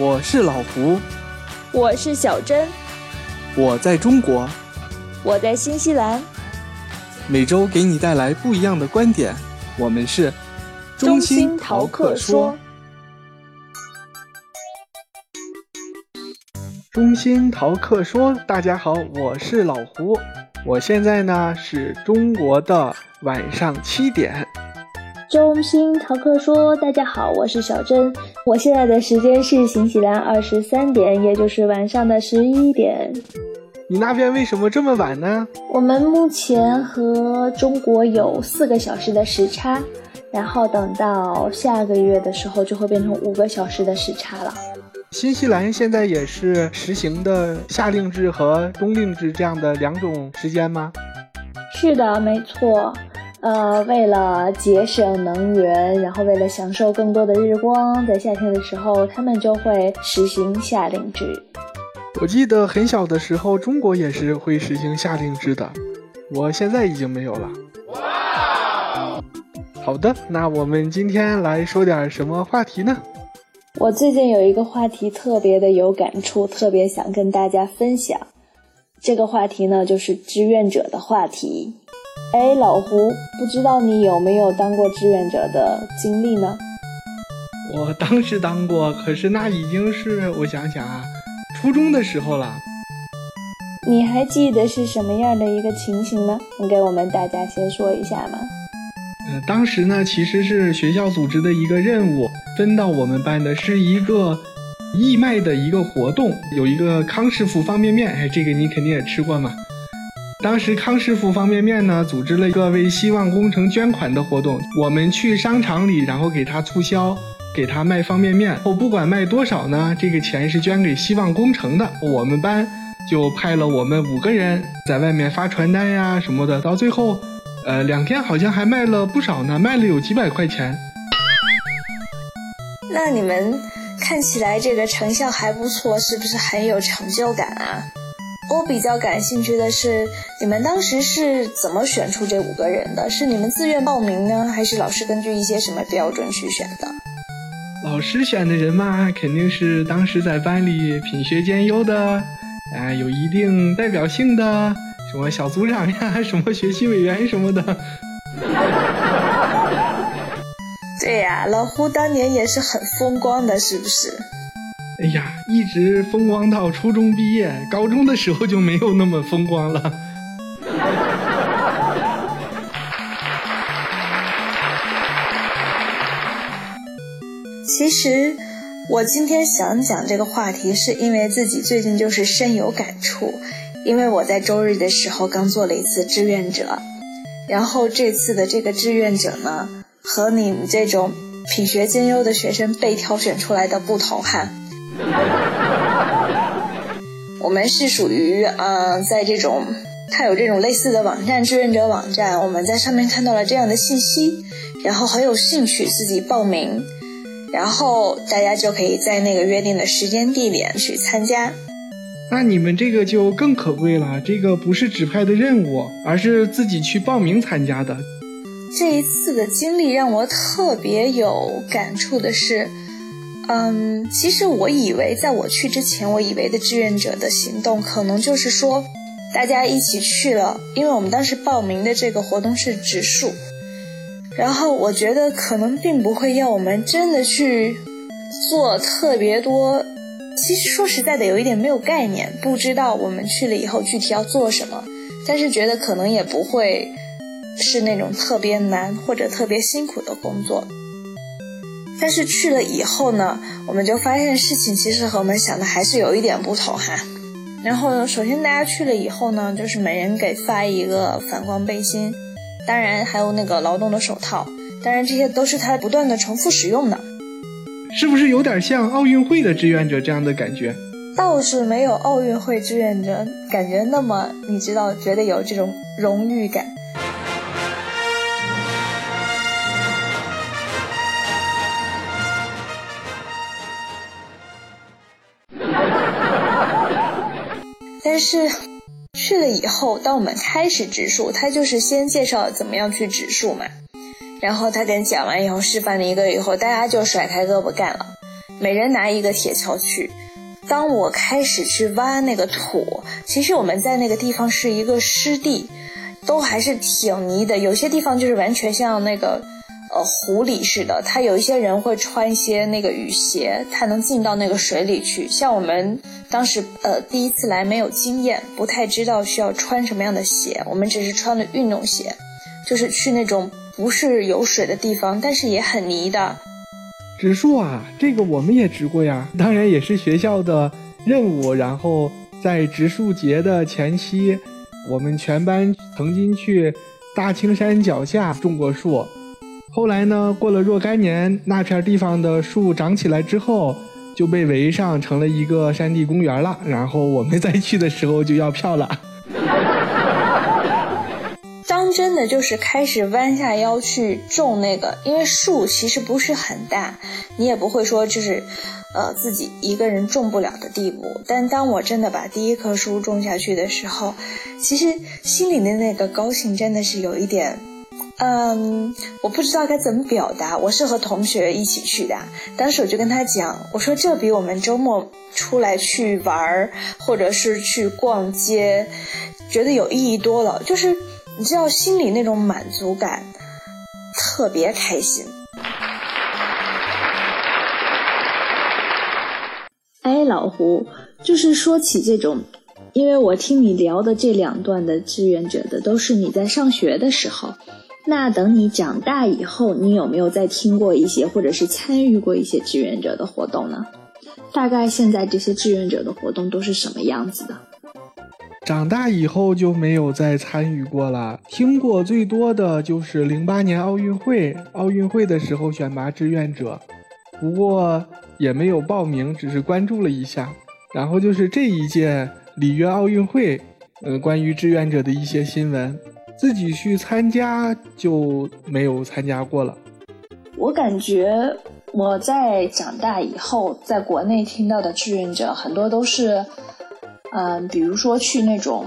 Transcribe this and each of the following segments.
我是老胡，我是小珍，我在中国，我在新西兰。每周给你带来不一样的观点，我们是中心逃课说。中心逃课说，大家好，我是老胡，我现在呢是中国的晚上七点。中心逃课说，大家好，我是小珍，我现在的时间是新西兰二十三点，也就是晚上的十一点。你那边为什么这么晚呢？我们目前和中国有四个小时的时差，然后等到下个月的时候就会变成五个小时的时差了。新西兰现在也是实行的夏令制和冬令制这样的两种时间吗？是的，没错。呃，为了节省能源，然后为了享受更多的日光，在夏天的时候，他们就会实行夏令制。我记得很小的时候，中国也是会实行夏令制的。我现在已经没有了。哇！好的，那我们今天来说点什么话题呢？我最近有一个话题特别的有感触，特别想跟大家分享。这个话题呢，就是志愿者的话题。哎，老胡，不知道你有没有当过志愿者的经历呢？我当时当过，可是那已经是我想想啊，初中的时候了。你还记得是什么样的一个情形吗？能给我们大家先说一下吗？呃当时呢，其实是学校组织的一个任务，分到我们班的是一个义卖的一个活动，有一个康师傅方便面，哎，这个你肯定也吃过嘛。当时康师傅方便面呢，组织了一个为希望工程捐款的活动，我们去商场里，然后给他促销，给他卖方便面，我不管卖多少呢，这个钱是捐给希望工程的。我们班就派了我们五个人在外面发传单呀什么的，到最后。呃，两天好像还卖了不少呢，卖了有几百块钱。那你们看起来这个成效还不错，是不是很有成就感啊？我比较感兴趣的是，你们当时是怎么选出这五个人的？是你们自愿报名呢，还是老师根据一些什么标准去选的？老师选的人嘛，肯定是当时在班里品学兼优的，啊，有一定代表性的。什么小组长呀，什么学习委员什么的。对呀，老胡当年也是很风光的，是不是？哎呀，一直风光到初中毕业，高中的时候就没有那么风光了。其实，我今天想讲这个话题，是因为自己最近就是深有感触。因为我在周日的时候刚做了一次志愿者，然后这次的这个志愿者呢，和你们这种品学兼优的学生被挑选出来的不同哈。我们是属于嗯，在这种它有这种类似的网站，志愿者网站，我们在上面看到了这样的信息，然后很有兴趣自己报名，然后大家就可以在那个约定的时间地点去参加。那你们这个就更可贵了，这个不是指派的任务，而是自己去报名参加的。这一次的经历让我特别有感触的是，嗯，其实我以为在我去之前，我以为的志愿者的行动可能就是说，大家一起去了，因为我们当时报名的这个活动是植树，然后我觉得可能并不会要我们真的去做特别多。其实说实在的，有一点没有概念，不知道我们去了以后具体要做什么。但是觉得可能也不会是那种特别难或者特别辛苦的工作。但是去了以后呢，我们就发现事情其实和我们想的还是有一点不同哈。然后呢首先大家去了以后呢，就是每人给发一个反光背心，当然还有那个劳动的手套，当然这些都是他不断的重复使用的。是不是有点像奥运会的志愿者这样的感觉？倒是没有奥运会志愿者感觉那么，你知道，觉得有这种荣誉感。是去了以后，当我们开始植树，他就是先介绍怎么样去植树嘛。然后他给讲完以后，示范了一个以后，大家就甩开胳膊干了。每人拿一个铁锹去。当我开始去挖那个土，其实我们在那个地方是一个湿地，都还是挺泥的。有些地方就是完全像那个呃湖里似的，他有一些人会穿一些那个雨鞋，他能进到那个水里去。像我们当时呃第一次来没有经验，不太知道需要穿什么样的鞋，我们只是穿了运动鞋，就是去那种不是有水的地方，但是也很泥的。植树啊，这个我们也植过呀，当然也是学校的任务。然后在植树节的前期，我们全班曾经去大青山脚下种过树。后来呢，过了若干年，那片地方的树长起来之后，就被围上成了一个山地公园了。然后我们再去的时候就要票了。当真的就是开始弯下腰去种那个，因为树其实不是很大，你也不会说就是，呃，自己一个人种不了的地步。但当我真的把第一棵树种下去的时候，其实心里的那个高兴真的是有一点，嗯，我不知道该怎么表达。我是和同学一起去的，当时我就跟他讲，我说这比我们周末出来去玩儿或者是去逛街，觉得有意义多了，就是。你知道心里那种满足感，特别开心。哎，老胡，就是说起这种，因为我听你聊的这两段的志愿者的都是你在上学的时候，那等你长大以后，你有没有再听过一些或者是参与过一些志愿者的活动呢？大概现在这些志愿者的活动都是什么样子的？长大以后就没有再参与过了，听过最多的就是零八年奥运会，奥运会的时候选拔志愿者，不过也没有报名，只是关注了一下。然后就是这一届里约奥运会，呃，关于志愿者的一些新闻，自己去参加就没有参加过了。我感觉我在长大以后，在国内听到的志愿者很多都是。嗯，比如说去那种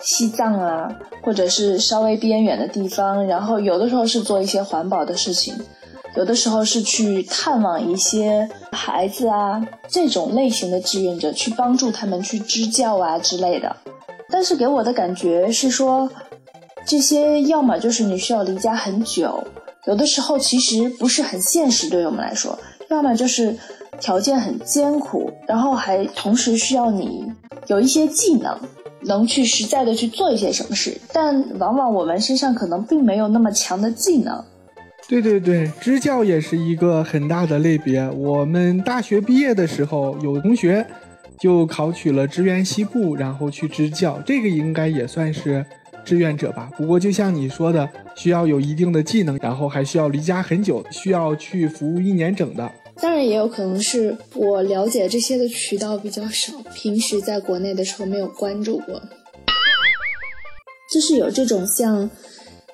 西藏啊，或者是稍微边远的地方，然后有的时候是做一些环保的事情，有的时候是去探望一些孩子啊，这种类型的志愿者去帮助他们去支教啊之类的。但是给我的感觉是说，这些要么就是你需要离家很久，有的时候其实不是很现实对于我们来说，要么就是条件很艰苦，然后还同时需要你。有一些技能，能去实在的去做一些什么事，但往往我们身上可能并没有那么强的技能。对对对，支教也是一个很大的类别。我们大学毕业的时候，有同学就考取了支援西部，然后去支教，这个应该也算是志愿者吧。不过就像你说的，需要有一定的技能，然后还需要离家很久，需要去服务一年整的。当然也有可能是我了解这些的渠道比较少，平时在国内的时候没有关注过。就是有这种像，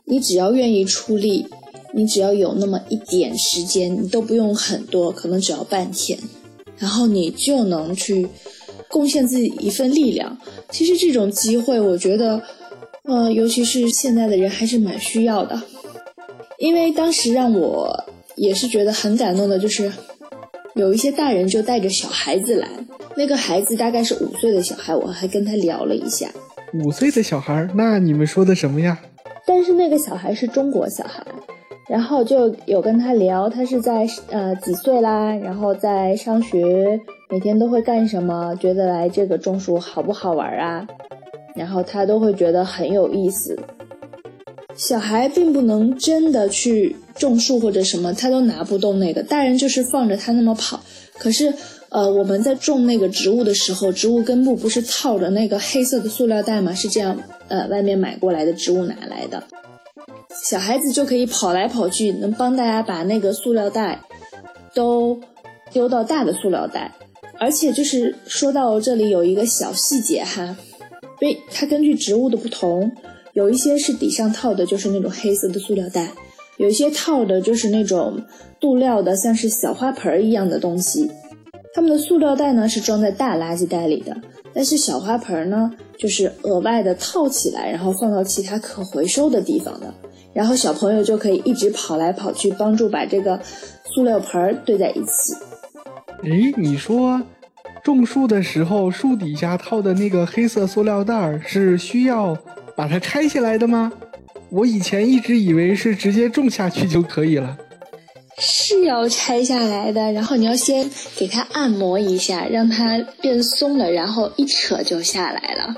你只要愿意出力，你只要有那么一点时间，你都不用很多，可能只要半天，然后你就能去贡献自己一份力量。其实这种机会，我觉得，呃，尤其是现在的人还是蛮需要的，因为当时让我也是觉得很感动的，就是。有一些大人就带着小孩子来，那个孩子大概是五岁的小孩，我还跟他聊了一下。五岁的小孩，那你们说的什么呀？但是那个小孩是中国小孩，然后就有跟他聊，他是在呃几岁啦，然后在上学，每天都会干什么，觉得来这个中暑好不好玩啊？然后他都会觉得很有意思。小孩并不能真的去种树或者什么，他都拿不动那个。大人就是放着他那么跑。可是，呃，我们在种那个植物的时候，植物根部不是套着那个黑色的塑料袋吗？是这样，呃，外面买过来的植物拿来的。小孩子就可以跑来跑去，能帮大家把那个塑料袋都丢到大的塑料袋。而且就是说到这里有一个小细节哈，因为它根据植物的不同。有一些是底上套的，就是那种黑色的塑料袋；有一些套的就是那种布料的，像是小花盆一样的东西。他们的塑料袋呢是装在大垃圾袋里的，但是小花盆呢就是额外的套起来，然后放到其他可回收的地方的。然后小朋友就可以一直跑来跑去，帮助把这个塑料盆儿堆在一起。哎，你说种树的时候，树底下套的那个黑色塑料袋是需要把它拆下来的吗？我以前一直以为是直接种下去就可以了。是要拆下来的，然后你要先给它按摩一下，让它变松了，然后一扯就下来了。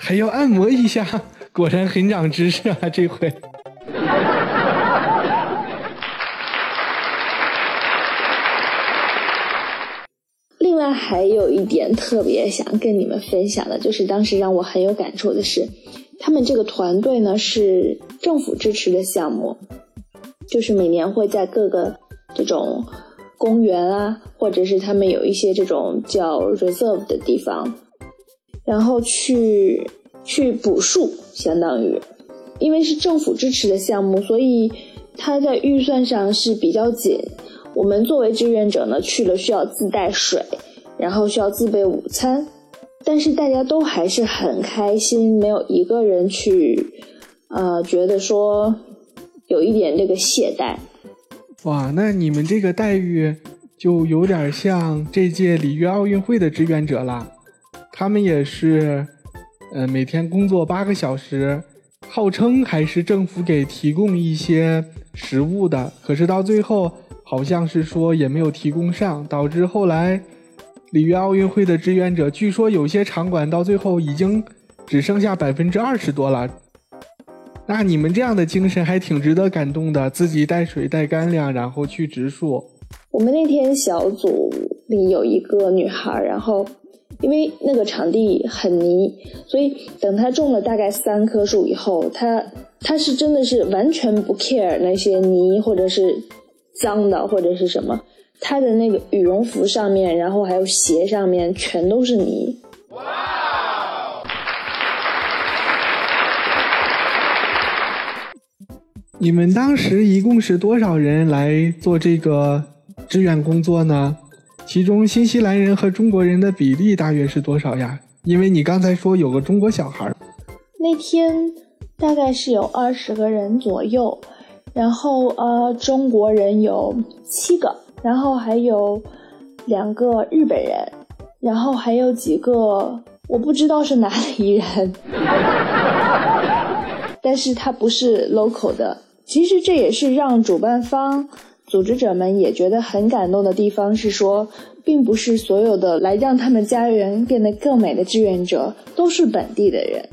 还要按摩一下，果然很长知识啊！这回。另外还有一点特别想跟你们分享的，就是当时让我很有感触的是，他们这个团队呢是政府支持的项目。就是每年会在各个这种公园啊，或者是他们有一些这种叫 reserve 的地方，然后去去补树，相当于，因为是政府支持的项目，所以它在预算上是比较紧。我们作为志愿者呢，去了需要自带水，然后需要自备午餐，但是大家都还是很开心，没有一个人去，呃，觉得说。有一点这个懈怠，哇，那你们这个待遇就有点像这届里约奥运会的志愿者了。他们也是，呃，每天工作八个小时，号称还是政府给提供一些食物的，可是到最后好像是说也没有提供上，导致后来里约奥运会的志愿者，据说有些场馆到最后已经只剩下百分之二十多了。那你们这样的精神还挺值得感动的，自己带水带干粮，然后去植树。我们那天小组里有一个女孩，然后因为那个场地很泥，所以等她种了大概三棵树以后，她她是真的是完全不 care 那些泥或者是脏的或者是什么，她的那个羽绒服上面，然后还有鞋上面全都是泥。你们当时一共是多少人来做这个志愿工作呢？其中新西兰人和中国人的比例大约是多少呀？因为你刚才说有个中国小孩。那天大概是有二十个人左右，然后呃中国人有七个，然后还有两个日本人，然后还有几个我不知道是哪里人，但是他不是 local 的。其实这也是让主办方、组织者们也觉得很感动的地方，是说，并不是所有的来让他们家园变得更美的志愿者都是本地的人，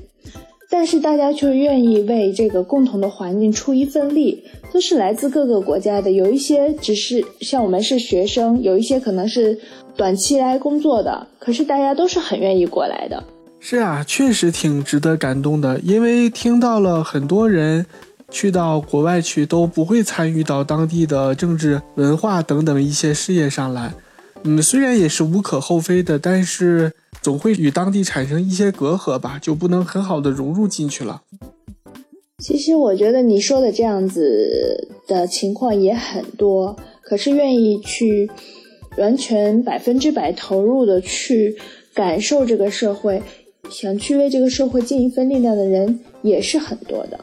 但是大家却愿意为这个共同的环境出一份力，都是来自各个国家的。有一些只是像我们是学生，有一些可能是短期来工作的，可是大家都是很愿意过来的。是啊，确实挺值得感动的，因为听到了很多人。去到国外去都不会参与到当地的政治、文化等等一些事业上来，嗯，虽然也是无可厚非的，但是总会与当地产生一些隔阂吧，就不能很好的融入进去了。其实我觉得你说的这样子的情况也很多，可是愿意去完全百分之百投入的去感受这个社会，想去为这个社会尽一份力量的人也是很多的。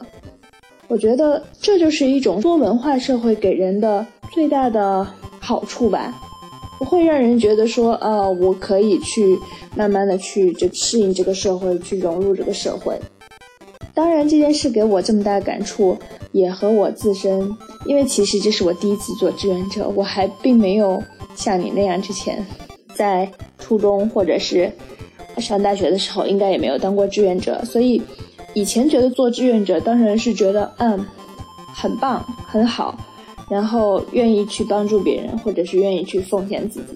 我觉得这就是一种多文化社会给人的最大的好处吧，不会让人觉得说，呃，我可以去慢慢的去就适应这个社会，去融入这个社会。当然，这件事给我这么大感触，也和我自身，因为其实这是我第一次做志愿者，我还并没有像你那样之前在初中或者是上大学的时候，应该也没有当过志愿者，所以。以前觉得做志愿者当然是觉得嗯，很棒很好，然后愿意去帮助别人，或者是愿意去奉献自己。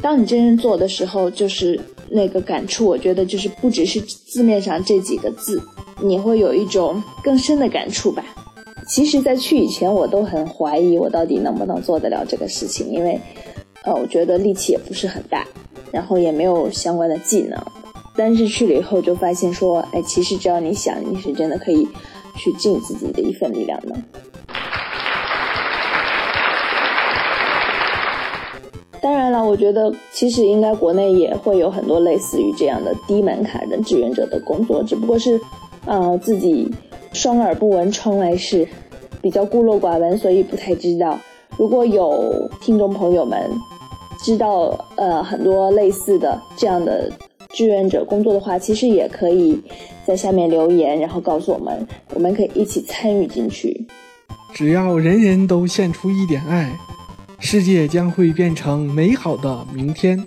当你真正做的时候，就是那个感触，我觉得就是不只是字面上这几个字，你会有一种更深的感触吧。其实，在去以前，我都很怀疑我到底能不能做得了这个事情，因为，呃，我觉得力气也不是很大，然后也没有相关的技能。但是去了以后就发现说，哎，其实只要你想，你是真的可以去尽自己的一份力量的。那，我觉得其实应该国内也会有很多类似于这样的低门槛的志愿者的工作，只不过是，呃，自己双耳不闻窗外事，比较孤陋寡闻，所以不太知道。如果有听众朋友们，知道呃很多类似的这样的志愿者工作的话，其实也可以在下面留言，然后告诉我们，我们可以一起参与进去。只要人人都献出一点爱，世界将会变成美好的明天。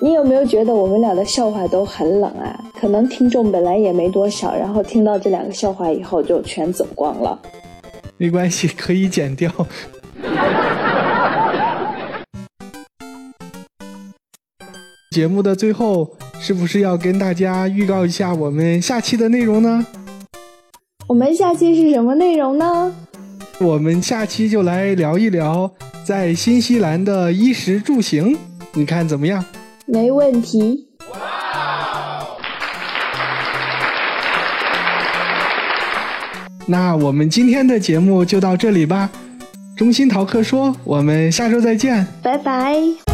你有没有觉得我们俩的笑话都很冷啊？可能听众本来也没多少，然后听到这两个笑话以后就全走光了。没关系，可以剪掉。节目的最后，是不是要跟大家预告一下我们下期的内容呢？我们下期是什么内容呢？我们下期就来聊一聊在新西兰的衣食住行，你看怎么样？没问题。那我们今天的节目就到这里吧。中心淘客说，我们下周再见。拜拜。